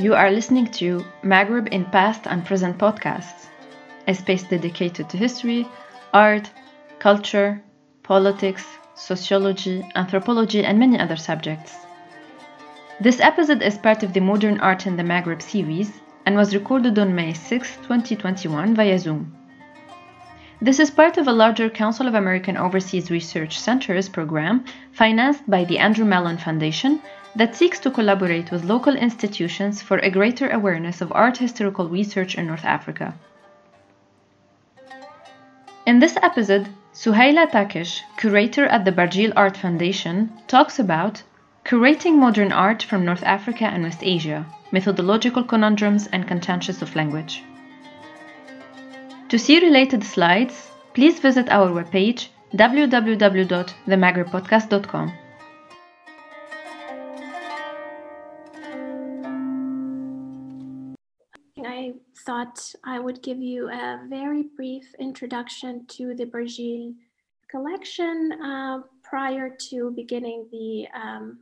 You are listening to Maghreb in Past and Present podcasts, a space dedicated to history, art, culture, politics, sociology, anthropology, and many other subjects. This episode is part of the Modern Art in the Maghreb series and was recorded on May 6, 2021 via Zoom. This is part of a larger Council of American Overseas Research Centers program financed by the Andrew Mellon Foundation that seeks to collaborate with local institutions for a greater awareness of art historical research in North Africa. In this episode, Suheyla Takesh, curator at the Barjeel Art Foundation, talks about curating modern art from North Africa and West Asia, methodological conundrums and contentious of language. To see related slides, please visit our webpage www.themaghrebpodcast.com. thought I would give you a very brief introduction to the Barjeel collection uh, prior to beginning the um,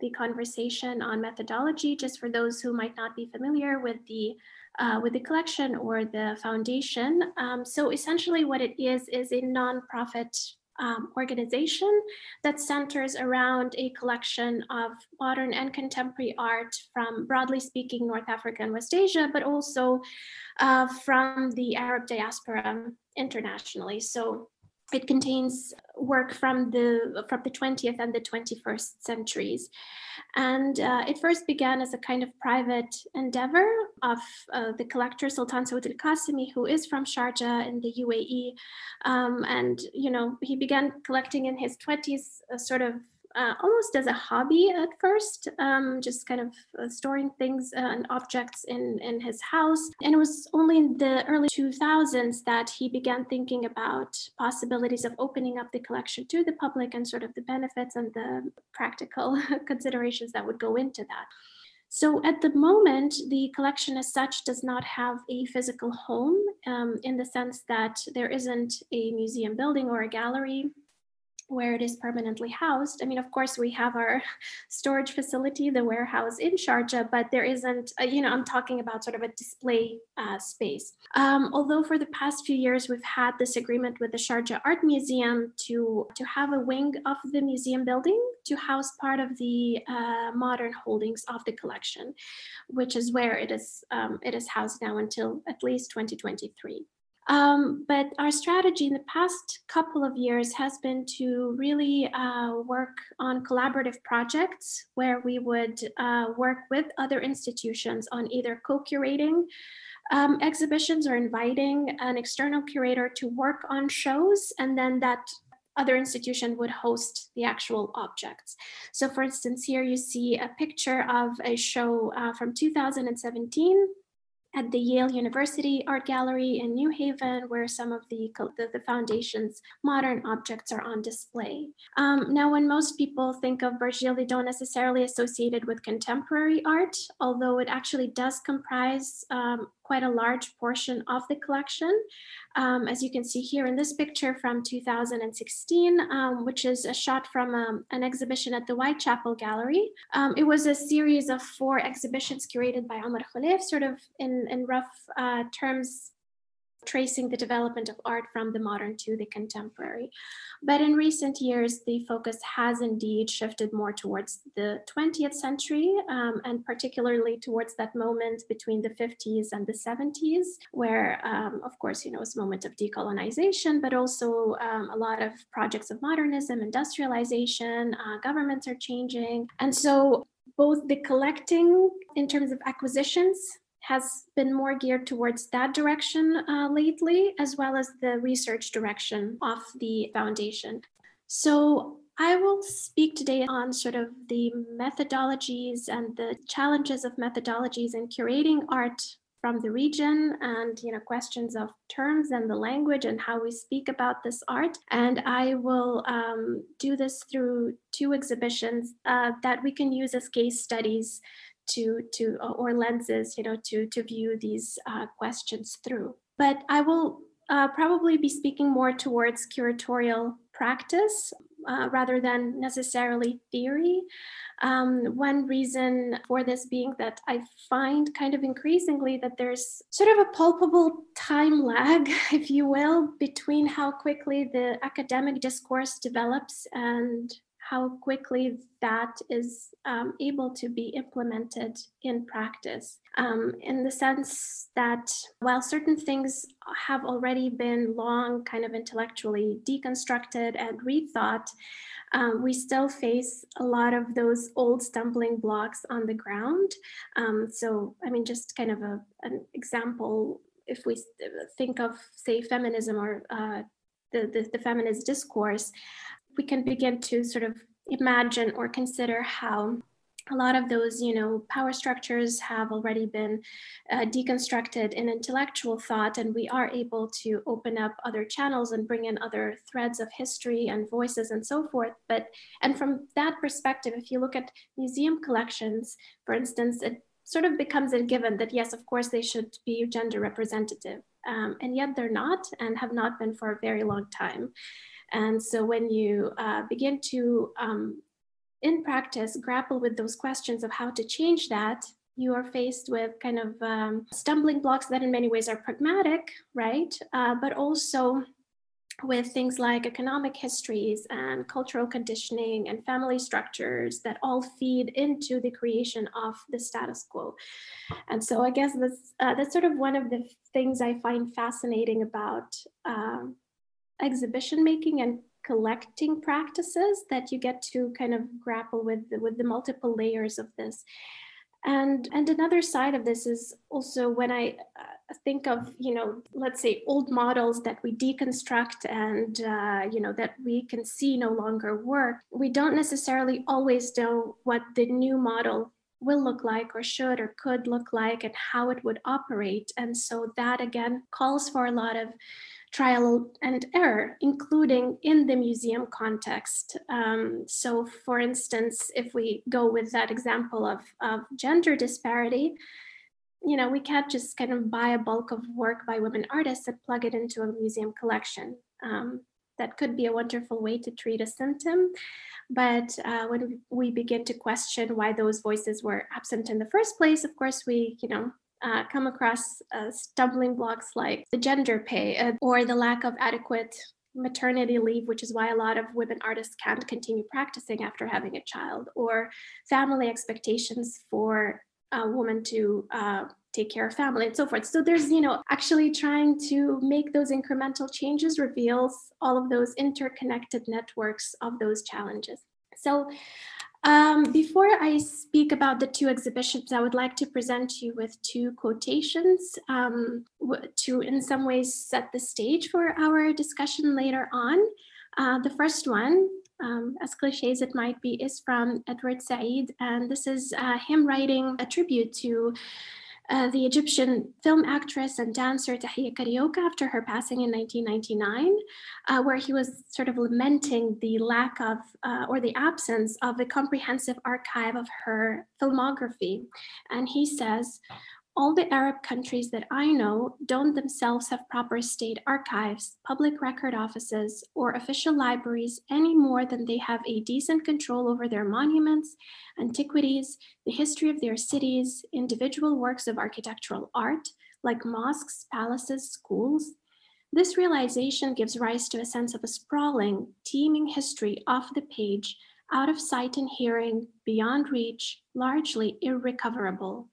the conversation on methodology, just for those who might not be familiar with the uh, with the collection or the foundation. Um, so essentially what it is, is a nonprofit um, organization that centers around a collection of modern and contemporary art from, broadly speaking, North Africa and West Asia, but also uh, from the Arab diaspora internationally. So it contains work from the from the 20th and the 21st centuries. And uh, it first began as a kind of private endeavor of uh, the collector sultan saud al-qasimi who is from sharjah in the uae um, and you know he began collecting in his 20s uh, sort of uh, almost as a hobby at first, um, just kind of uh, storing things uh, and objects in, in his house. And it was only in the early 2000s that he began thinking about possibilities of opening up the collection to the public and sort of the benefits and the practical considerations that would go into that. So at the moment, the collection as such does not have a physical home um, in the sense that there isn't a museum building or a gallery where it is permanently housed. I mean, of course, we have our storage facility, the warehouse in Sharjah, but there isn't, a, you know, I'm talking about sort of a display uh, space. Um, although for the past few years, we've had this agreement with the Sharjah Art Museum to, to have a wing of the museum building to house part of the uh, modern holdings of the collection, which is where it is, um, it is housed now until at least 2023. Um, but our strategy in the past couple of years has been to really uh, work on collaborative projects where we would uh, work with other institutions on either co curating um, exhibitions or inviting an external curator to work on shows, and then that other institution would host the actual objects. So, for instance, here you see a picture of a show uh, from 2017 at the Yale University Art Gallery in New Haven, where some of the, the, the foundation's modern objects are on display. Um, now, when most people think of Barjeel, they don't necessarily associate it with contemporary art, although it actually does comprise um, quite a large portion of the collection. Um, as you can see here in this picture from 2016, um, which is a shot from um, an exhibition at the Whitechapel Gallery. Um, it was a series of four exhibitions curated by Omar Kholeif, sort of in, in rough uh, terms tracing the development of art from the modern to the contemporary. But in recent years, the focus has indeed shifted more towards the 20th century, um, and particularly towards that moment between the 50s and the 70s, where, um, of course, you know, it's a moment of decolonization, but also um, a lot of projects of modernism, industrialization, uh, governments are changing. And so both the collecting in terms of acquisitions has been more geared towards that direction uh, lately, as well as the research direction of the foundation. So I will speak today on sort of the methodologies and the challenges of methodologies in curating art from the region and you know questions of terms and the language and how we speak about this art and i will um, do this through two exhibitions uh, that we can use as case studies to to or lenses you know to to view these uh, questions through but i will uh, probably be speaking more towards curatorial practice uh, rather than necessarily theory. Um, one reason for this being that I find kind of increasingly that there's sort of a palpable time lag, if you will, between how quickly the academic discourse develops and how quickly that is um, able to be implemented in practice. Um, in the sense that while certain things have already been long kind of intellectually deconstructed and rethought, um, we still face a lot of those old stumbling blocks on the ground. Um, so, I mean, just kind of a, an example, if we think of, say, feminism or uh, the, the, the feminist discourse, we can begin to sort of imagine or consider how a lot of those you know power structures have already been uh, deconstructed in intellectual thought and we are able to open up other channels and bring in other threads of history and voices and so forth. But and from that perspective if you look at museum collections for instance it sort of becomes a given that yes of course they should be gender representative um, and yet they're not and have not been for a very long time and so when you uh, begin to, um, in practice, grapple with those questions of how to change that, you are faced with kind of um, stumbling blocks that in many ways are pragmatic, right? Uh, but also with things like economic histories and cultural conditioning and family structures that all feed into the creation of the status quo. And so I guess that's, uh, that's sort of one of the things I find fascinating about um, exhibition making and collecting practices that you get to kind of grapple with with the multiple layers of this. And and another side of this is also when i uh, think of you know let's say old models that we deconstruct and uh, you know that we can see no longer work we don't necessarily always know what the new model will look like or should or could look like and how it would operate. And so that again calls for a lot of trial and error, including in the museum context. Um, so for instance, if we go with that example of, of gender disparity, you know, we can't just kind of buy a bulk of work by women artists and plug it into a museum collection. Um, that could be a wonderful way to treat a symptom. But uh, when we begin to question why those voices were absent in the first place, of course, we, you know, uh, come across uh, stumbling blocks like the gender pay uh, or the lack of adequate maternity leave, which is why a lot of women artists can't continue practicing after having a child, or family expectations for a woman to uh, take care of family and so forth. So there's, you know, actually trying to make those incremental changes reveals all of those interconnected networks of those challenges. So um, before I speak about the two exhibitions, I would like to present you with two quotations um, to, in some ways, set the stage for our discussion later on. Uh, the first one, um, as cliche as it might be, is from Edward Said, and this is uh, him writing a tribute to uh, the Egyptian film actress and dancer Tahia Carioca after her passing in 1999, uh, where he was sort of lamenting the lack of uh, or the absence of a comprehensive archive of her filmography. And he says, all the Arab countries that I know don't themselves have proper state archives, public record offices, or official libraries any more than they have a decent control over their monuments, antiquities, the history of their cities, individual works of architectural art, like mosques, palaces, schools. This realization gives rise to a sense of a sprawling, teeming history off the page, out of sight and hearing, beyond reach, largely irrecoverable.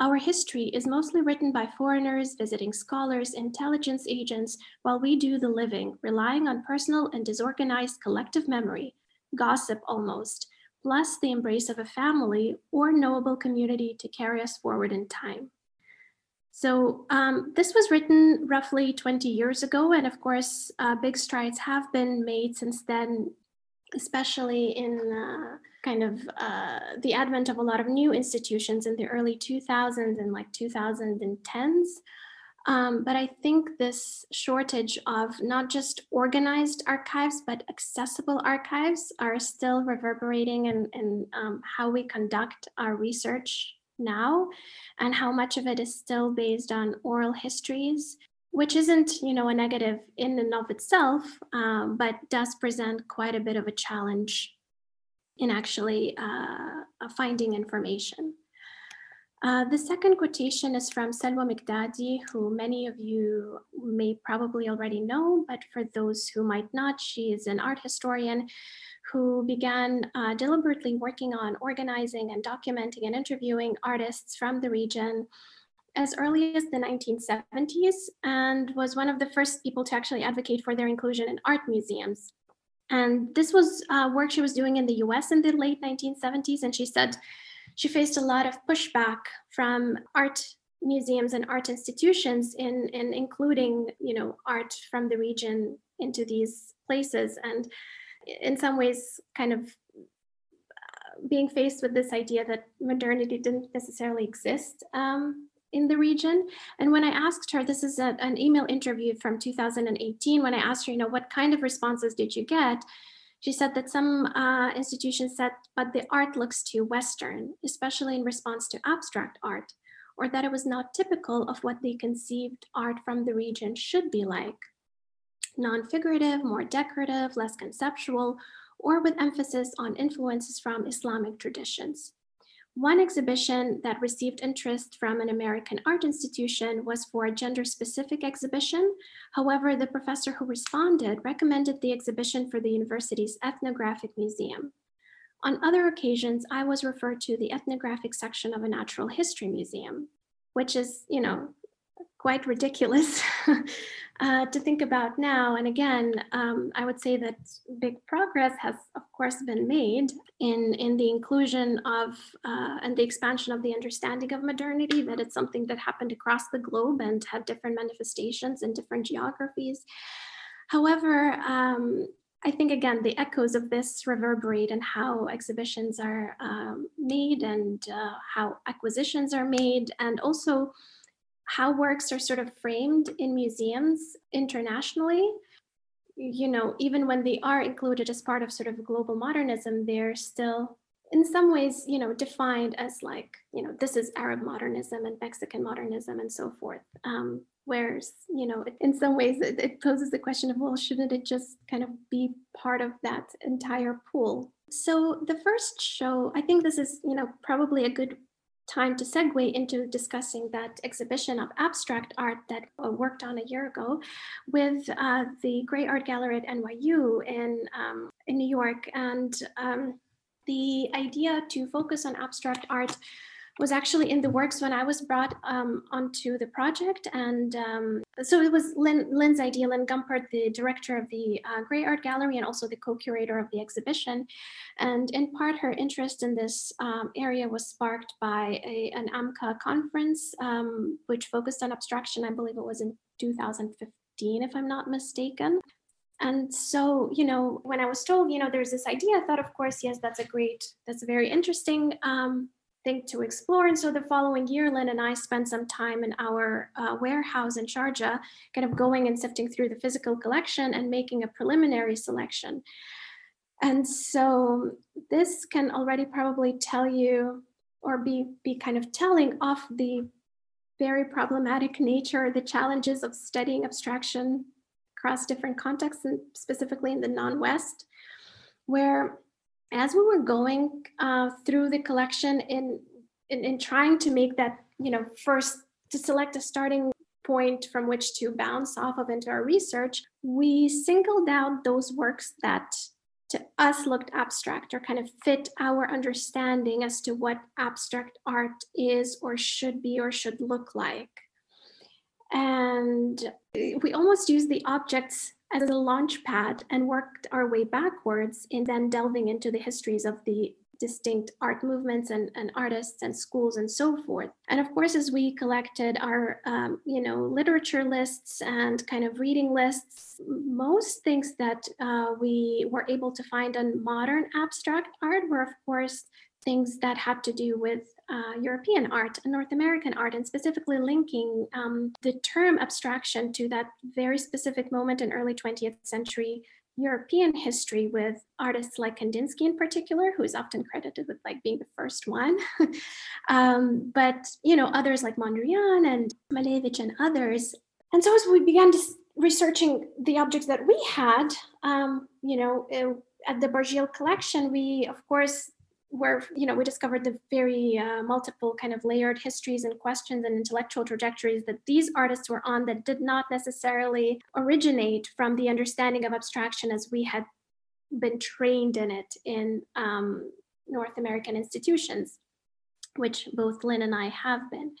Our history is mostly written by foreigners, visiting scholars, intelligence agents, while we do the living, relying on personal and disorganized collective memory, gossip almost, plus the embrace of a family or knowable community to carry us forward in time. So um, this was written roughly 20 years ago, and of course, uh, big strides have been made since then, especially in uh, kind of uh, the advent of a lot of new institutions in the early 2000s and like 2010s. Um, but I think this shortage of not just organized archives, but accessible archives are still reverberating in, in um, how we conduct our research now, and how much of it is still based on oral histories which isn't you know a negative in and of itself, um, but does present quite a bit of a challenge in actually uh, finding information. Uh, the second quotation is from Salwa Mikdadi, who many of you may probably already know, but for those who might not, she is an art historian who began uh, deliberately working on organizing and documenting and interviewing artists from the region as early as the 1970s and was one of the first people to actually advocate for their inclusion in art museums. And this was uh, work she was doing in the US in the late 1970s. And she said she faced a lot of pushback from art museums and art institutions in, in including you know, art from the region into these places. And in some ways, kind of uh, being faced with this idea that modernity didn't necessarily exist um, in the region. And when I asked her, this is a, an email interview from 2018, when I asked her, you know, what kind of responses did you get? She said that some uh, institutions said, but the art looks too Western, especially in response to abstract art, or that it was not typical of what they conceived art from the region should be like. Non-figurative, more decorative, less conceptual, or with emphasis on influences from Islamic traditions. One exhibition that received interest from an American art institution was for a gender specific exhibition. However, the professor who responded recommended the exhibition for the university's ethnographic museum. On other occasions, I was referred to the ethnographic section of a natural history museum, which is, you know, quite ridiculous uh, to think about now. And again, um, I would say that big progress has, of course, been made in, in the inclusion of uh, and the expansion of the understanding of modernity, that it's something that happened across the globe and had different manifestations in different geographies. However, um, I think again, the echoes of this reverberate and how exhibitions are um, made and uh, how acquisitions are made, and also how works are sort of framed in museums internationally. You know even when they are included as part of sort of global modernism they're still in some ways you know defined as like you know this is arab modernism and mexican modernism and so forth. Um, whereas you know in some ways it, it poses the question of well shouldn't it just kind of be part of that entire pool? So the first show i think this is you know probably a good time to segue into discussing that exhibition of abstract art that I worked on a year ago with uh, the Grey Art Gallery at NYU in, um, in New York. And um, the idea to focus on abstract art was actually in the works when I was brought um, onto the project. And um, so it was Lynn, Lynn's idea, Lynn Gumpert, the director of the uh, Grey Art Gallery and also the co-curator of the exhibition. And in part, her interest in this um, area was sparked by a, an AMCA conference, um, which focused on abstraction. I believe it was in 2015, if I'm not mistaken. And so, you know, when I was told, you know, there's this idea, I thought, of course, yes, that's a great, that's a very interesting um, thing to explore. And so the following year, Lynn and I spent some time in our uh, warehouse in Sharjah, kind of going and sifting through the physical collection and making a preliminary selection. And so this can already probably tell you or be, be kind of telling of the very problematic nature, the challenges of studying abstraction across different contexts and specifically in the non-West, where as we were going uh, through the collection in, in, in trying to make that, you know, first to select a starting point from which to bounce off of into our research, we singled out those works that to us looked abstract or kind of fit our understanding as to what abstract art is or should be or should look like. And we almost use the objects as a launch pad and worked our way backwards in then delving into the histories of the distinct art movements and, and artists and schools and so forth. And of course, as we collected our, um, you know, literature lists and kind of reading lists, most things that uh, we were able to find on modern abstract art were, of course, things that had to do with uh, European art and North American art, and specifically linking um, the term abstraction to that very specific moment in early 20th century European history with artists like Kandinsky in particular, who is often credited with like being the first one. um, but you know, others like Mondrian and Malevich and others and so as we began researching the objects that we had, um, you know, uh, at the Barjeel collection, we of course were, you know, we discovered the very uh, multiple kind of layered histories and questions and intellectual trajectories that these artists were on that did not necessarily originate from the understanding of abstraction as we had been trained in it in um, North American institutions, which both Lynn and I have been.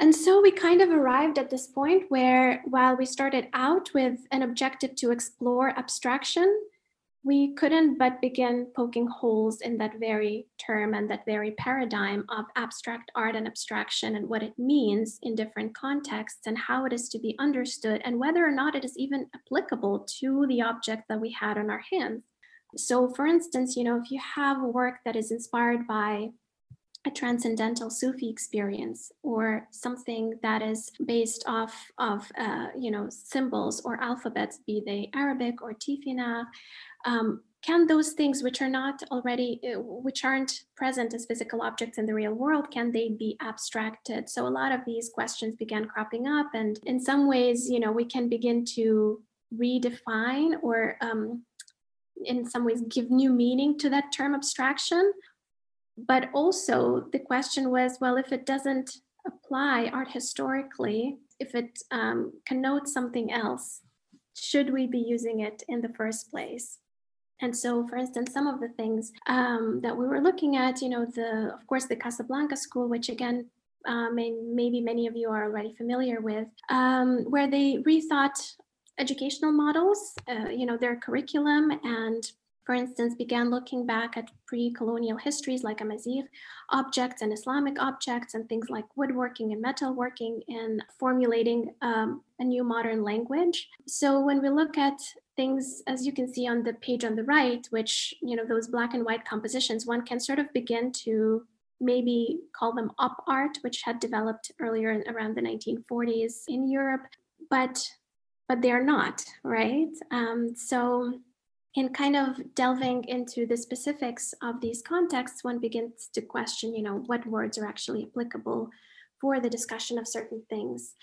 And so we kind of arrived at this point where, while we started out with an objective to explore abstraction, we couldn't but begin poking holes in that very term and that very paradigm of abstract art and abstraction and what it means in different contexts and how it is to be understood and whether or not it is even applicable to the object that we had on our hands. So, for instance, you know, if you have work that is inspired by a transcendental Sufi experience or something that is based off of, uh, you know, symbols or alphabets, be they Arabic or Tifinagh, um, can those things which are not already, uh, which aren't present as physical objects in the real world, can they be abstracted? So a lot of these questions began cropping up and in some ways, you know, we can begin to redefine or um, in some ways give new meaning to that term abstraction. But also the question was, well, if it doesn't apply art historically, if it um, connotes something else, should we be using it in the first place? And so, for instance, some of the things um, that we were looking at, you know, the of course the Casablanca School, which again uh, may, maybe many of you are already familiar with, um, where they rethought educational models, uh, you know, their curriculum and for instance, began looking back at pre-colonial histories like Amazigh objects and Islamic objects and things like woodworking and metalworking and formulating um, a new modern language. So when we look at things, as you can see on the page on the right, which, you know, those black and white compositions, one can sort of begin to maybe call them op art, which had developed earlier around the 1940s in Europe, but but they're not, right? Um, so in kind of delving into the specifics of these contexts, one begins to question, you know, what words are actually applicable for the discussion of certain things.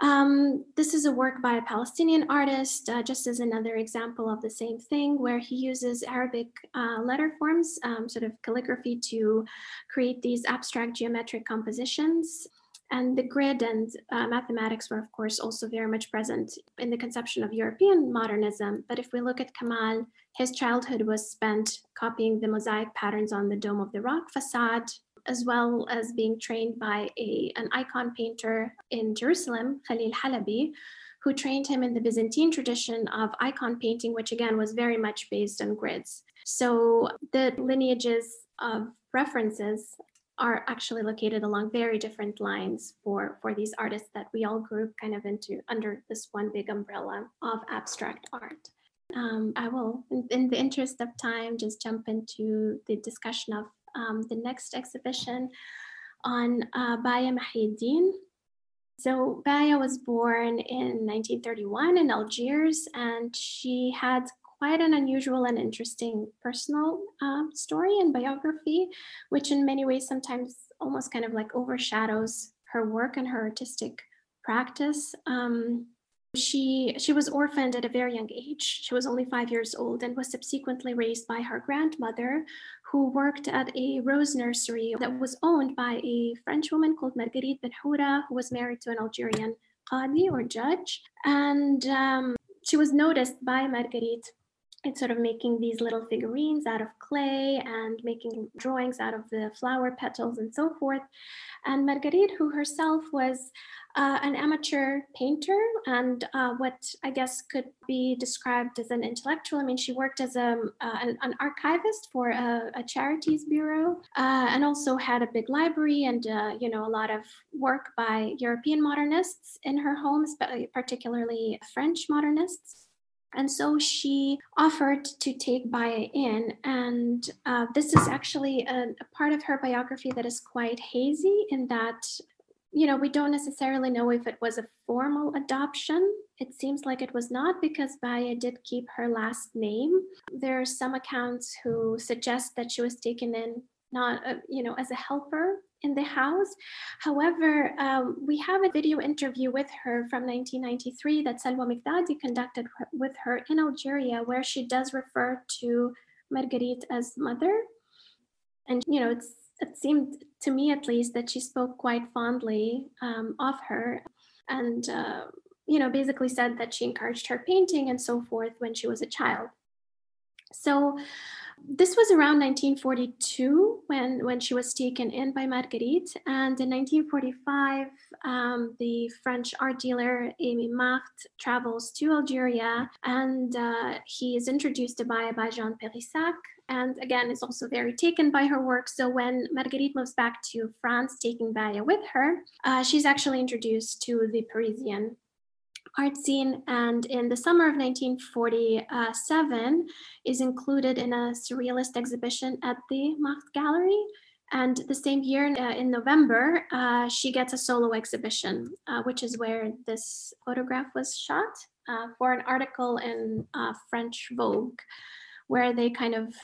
Um, this is a work by a Palestinian artist, uh, just as another example of the same thing, where he uses Arabic uh, letter forms, um, sort of calligraphy, to create these abstract geometric compositions. And the grid and uh, mathematics were, of course, also very much present in the conception of European modernism. But if we look at Kamal, his childhood was spent copying the mosaic patterns on the Dome of the Rock facade, as well as being trained by a, an icon painter in Jerusalem, Khalil Halabi, who trained him in the Byzantine tradition of icon painting, which again was very much based on grids. So the lineages of references are actually located along very different lines for, for these artists that we all group kind of into under this one big umbrella of abstract art. Um, I will, in, in, the interest of time, just jump into the discussion of um, the next exhibition on uh, Baya Mahieddine. So Baya was born in 1931 in Algiers, and she had quite an unusual and interesting personal um, story and biography, which in many ways sometimes almost kind of like overshadows her work and her artistic practice. Um, she she was orphaned at a very young age. She was only five years old and was subsequently raised by her grandmother, who worked at a rose nursery that was owned by a French woman called Marguerite Benhoura, who was married to an Algerian qadi or judge. And um, she was noticed by Marguerite it's sort of making these little figurines out of clay and making drawings out of the flower petals and so forth. And Marguerite, who herself was uh, an amateur painter and uh, what I guess could be described as an intellectual. I mean, she worked as a, uh, an, archivist for a, a charities bureau uh, and also had a big library and, uh, you know, a lot of work by European modernists in her home, particularly French modernists. And so she offered to take Baya in. And uh, this is actually a, a, part of her biography that is quite hazy in that, you know, we don't necessarily know if it was a formal adoption. It seems like it was not because Baya did keep her last name. There are some accounts who suggest that she was taken in not, uh, you know, as a helper in the house. However, um, we have a video interview with her from 1993 that Salwa Mikdadi conducted with her in Algeria, where she does refer to Marguerite as mother. And, you know, it seemed to me at least that she spoke quite fondly um, of her and, uh, you know, basically said that she encouraged her painting and so forth when she was a child. So this was around 1942 when, when she was taken in by Marguerite. And in 1945, um, the French art dealer Aimé Maeght travels to Algeria and uh, he is introduced to by Jean Peyrissac. And again, is also very taken by her work. So when Marguerite moves back to France, taking Baya with her, uh, she's actually introduced to the Parisian art scene and in the summer of 1947 is included in a surrealist exhibition at the Maeght Gallery. And the same year uh, in November, uh, she gets a solo exhibition, uh, which is where this photograph was shot uh, for an article in uh, French Vogue, where they kind of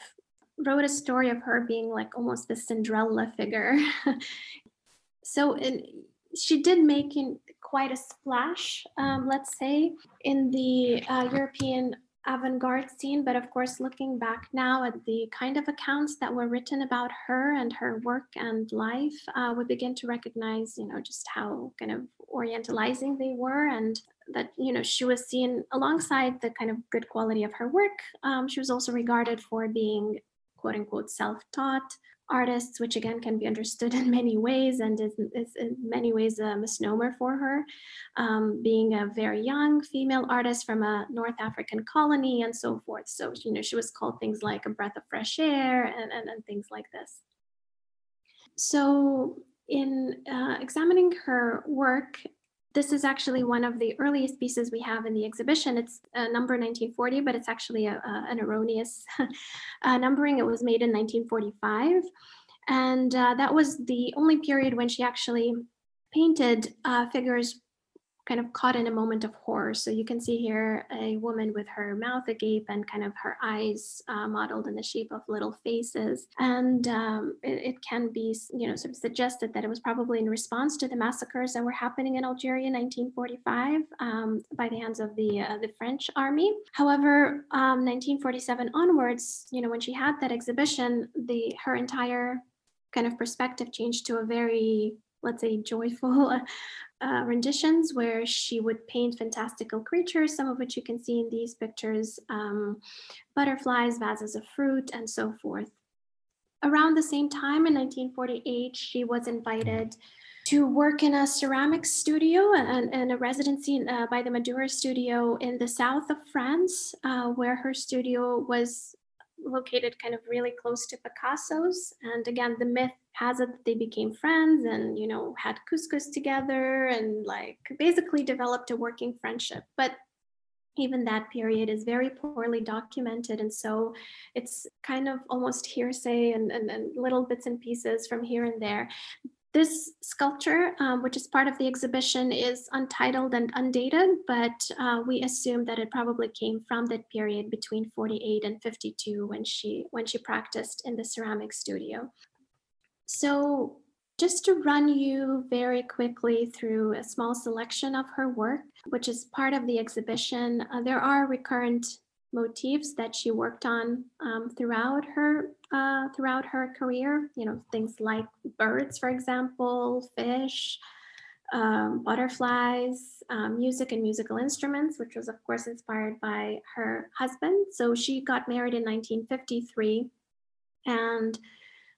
wrote a story of her being like almost the Cinderella figure. so in, she did make in, quite a splash, um, let's say, in the uh, European avant-garde scene. But of course looking back now at the kind of accounts that were written about her and her work and life uh, we begin to recognize you know just how kind of orientalizing they were and that you know she was seen alongside the kind of good quality of her work. Um, she was also regarded for being quote unquote self-taught artists, which again can be understood in many ways and is, is in many ways a misnomer for her, um, being a very young female artist from a North African colony and so forth. So, you know, she was called things like a breath of fresh air and, and, and things like this. So in uh, examining her work, this is actually one of the earliest pieces we have in the exhibition. It's uh, number 1940, but it's actually a, a, an erroneous uh, numbering. It was made in 1945. And uh, that was the only period when she actually painted uh, figures kind of caught in a moment of horror. So you can see here a woman with her mouth agape and kind of her eyes uh, modeled in the shape of little faces. And um, it, it, can be, you know, sort of suggested that it was probably in response to the massacres that were happening in Algeria in 1945 um, by the hands of the uh, the French army. However, um, 1947 onwards, you know, when she had that exhibition, the her entire kind of perspective changed to a very let's say joyful uh, renditions where she would paint fantastical creatures, some of which you can see in these pictures, um, butterflies, vases of fruit, and so forth. Around the same time in 1948, she was invited to work in a ceramics studio and, and a residency uh, by the Madoura studio in the south of France, uh, where her studio was located kind of really close to Picasso's. And again, the myth has it that they became friends and, you know, had couscous together and like basically developed a working friendship. But even that period is very poorly documented. And so it's kind of almost hearsay and, and, and little bits and pieces from here and there. This sculpture, um, which is part of the exhibition, is untitled and undated, but uh, we assume that it probably came from that period between 48 and 52 when she when she practiced in the ceramic studio. So just to run you very quickly through a small selection of her work, which is part of the exhibition, uh, there are recurrent motifs that she worked on um, throughout her uh, throughout her career. You know, things like birds, for example, fish, um, butterflies, um, music and musical instruments, which was of course inspired by her husband. So she got married in 1953, and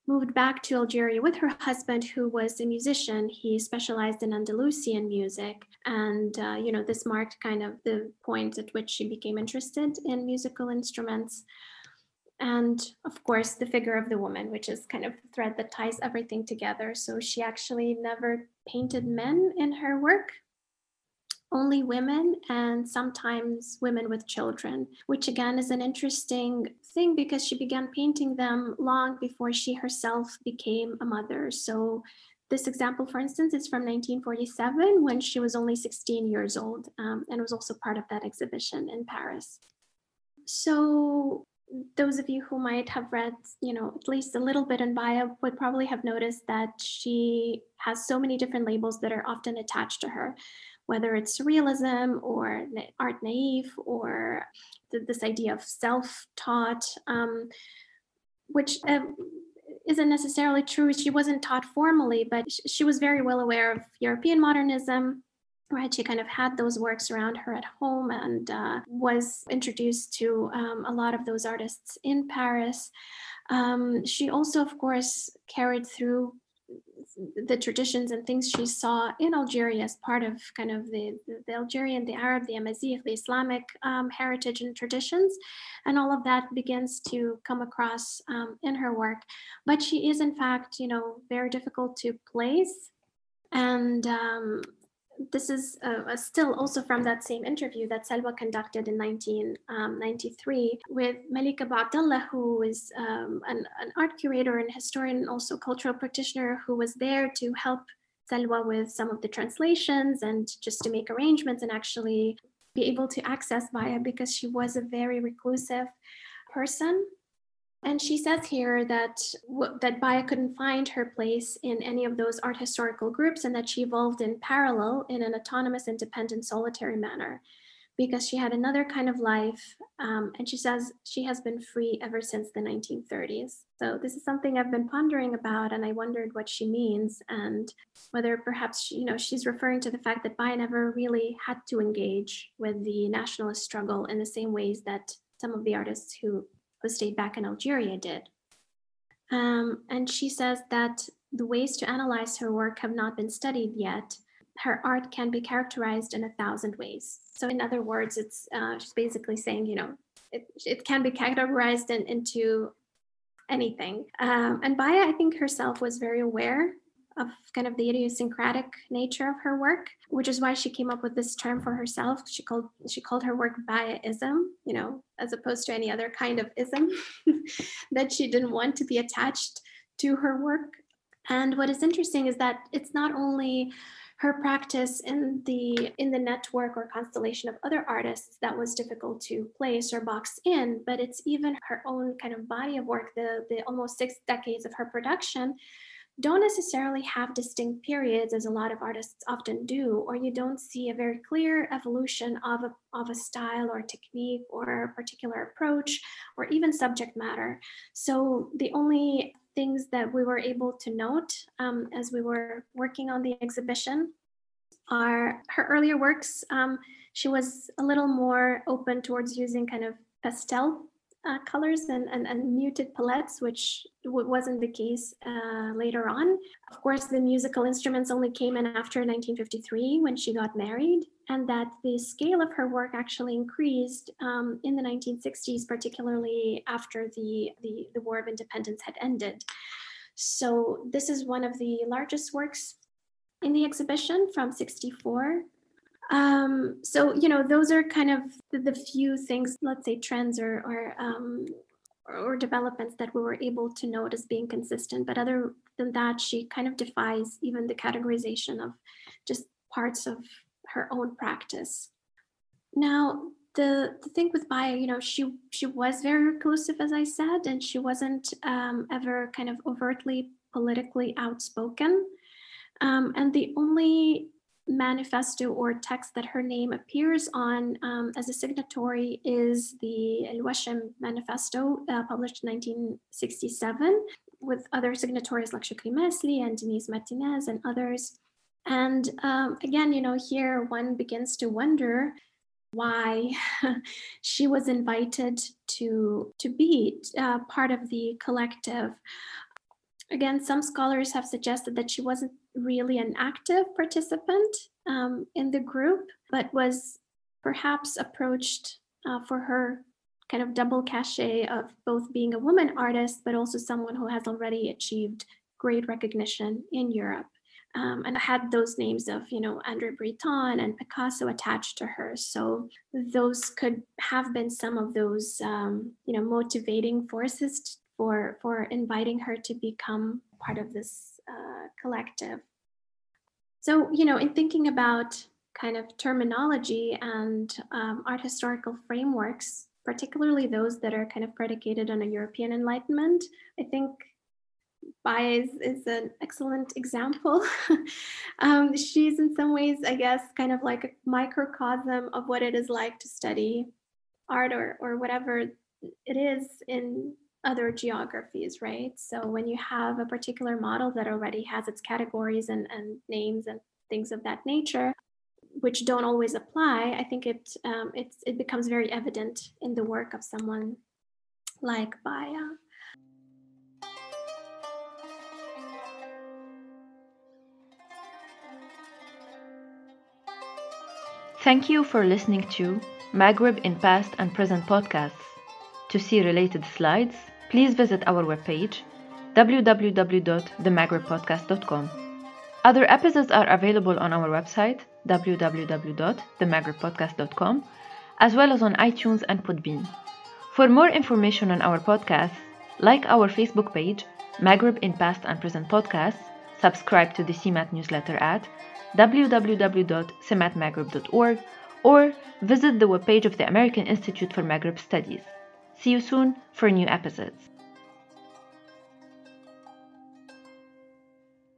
moved back to Algeria with her husband, who was a musician. He specialized in Andalusian music. And, uh, you know, this marked kind of the point at which she became interested in musical instruments. And of course, the figure of the woman, which is kind of the thread that ties everything together. So she actually never painted men in her work only women and sometimes women with children, which again is an interesting thing because she began painting them long before she herself became a mother. So this example, for instance, is from 1947 when she was only 16 years old um, and was also part of that exhibition in Paris. So those of you who might have read, you know, at least a little bit in Baya would probably have noticed that she has so many different labels that are often attached to her, whether it's surrealism or art naive or th- this idea of self-taught, um, which uh, isn't necessarily true. She wasn't taught formally, but sh- she was very well aware of European modernism right she kind of had those works around her at home and uh, was introduced to um, a lot of those artists in paris um, she also of course carried through the traditions and things she saw in Algeria as part of kind of the, the Algerian, the Arab, the Amazigh, the Islamic um, heritage and traditions. And all of that begins to come across um, in her work. But she is, in fact, you know, very difficult to place. And um, this is uh, still also from that same interview that Salwa conducted in 1993 um, with Malika Abdallah, who is um, an, an, art curator and historian, and also cultural practitioner, who was there to help Salwa with some of the translations and just to make arrangements and actually be able to access Baya because she was a very reclusive person and she says here that that Baya couldn't find her place in any of those art historical groups and that she evolved in parallel in an autonomous, independent, solitary manner because she had another kind of life. Um, and she says she has been free ever since the 1930s. So this is something I've been pondering about, and I wondered what she means and whether perhaps she, you know she's referring to the fact that Baya never really had to engage with the nationalist struggle in the same ways that some of the artists who who stayed back in Algeria did. Um, and she says that the ways to analyze her work have not been studied yet. Her art can be characterized in a thousand ways. So, in other words, it's uh, she's basically saying, you know, it, it can be categorized in, into anything. Um, and Baya, I think herself was very aware of kind of the idiosyncratic nature of her work, which is why she came up with this term for herself. She called she called her work Bayaism, you know, as opposed to any other kind of ism that she didn't want to be attached to her work. And what is interesting is that it's not only her practice in the in the network or constellation of other artists that was difficult to place or box in but it's even her own kind of body of work the the almost six decades of her production don't necessarily have distinct periods as a lot of artists often do, or you don't see a very clear evolution of a, of a style or technique or a particular approach or even subject matter. So the only things that we were able to note um, as we were working on the exhibition are her earlier works. Um, she was a little more open towards using kind of pastel uh, colors and, and, and, muted palettes, which wasn't the case uh, later on. Of course, the musical instruments only came in after 1953 when she got married, and that the scale of her work actually increased um, in the 1960s, particularly after the, the, the War of Independence had ended. So, this is one of the largest works in the exhibition from 64 um, so you know, those are kind of the, the few things, let's say trends or or, um, or developments that we were able to note as being consistent. But other than that, she kind of defies even the categorization of just parts of her own practice. Now, the, the thing with Baya, you know, she she was very reclusive, as I said, and she wasn't um, ever kind of overtly politically outspoken. Um, and the only manifesto or text that her name appears on um, as a signatory is the El Manifesto, uh, published in 1967, with other signatories like Choukri Mesli and Denis Martinez and others. And um, again, you know, here one begins to wonder why she was invited to to be uh, part of the collective Again, some scholars have suggested that she wasn't really an active participant um, in the group, but was perhaps approached uh, for her kind of double cachet of both being a woman artist, but also someone who has already achieved great recognition in Europe. Um, and had those names of, you know, André Breton and Picasso attached to her. So those could have been some of those, um, you know, motivating forces for for inviting her to become part of this uh, collective. So you know, in thinking about kind of terminology and um, art historical frameworks, particularly those that are kind of predicated on a European Enlightenment. I think Baez is an excellent example. um, she's in some ways, I guess, kind of like a microcosm of what it is like to study art or, or whatever it is in other geographies, right? So when you have a particular model that already has its categories and, and names and things of that nature, which don't always apply, I think it um, it becomes very evident in the work of someone like Baya. Thank you for listening to Maghreb in Past and Present podcasts. To see related slides, please visit our webpage www.themaghrebpodcast.com. Other episodes are available on our website www.themaghrebpodcast.com as well as on iTunes and Podbean. For more information on our podcasts, like our Facebook page, Maghreb in Past and Present Podcasts, subscribe to the CEMAT newsletter at www.cematmaghreb.org or visit the webpage of the American Institute for Maghreb Studies. See you soon for new episodes.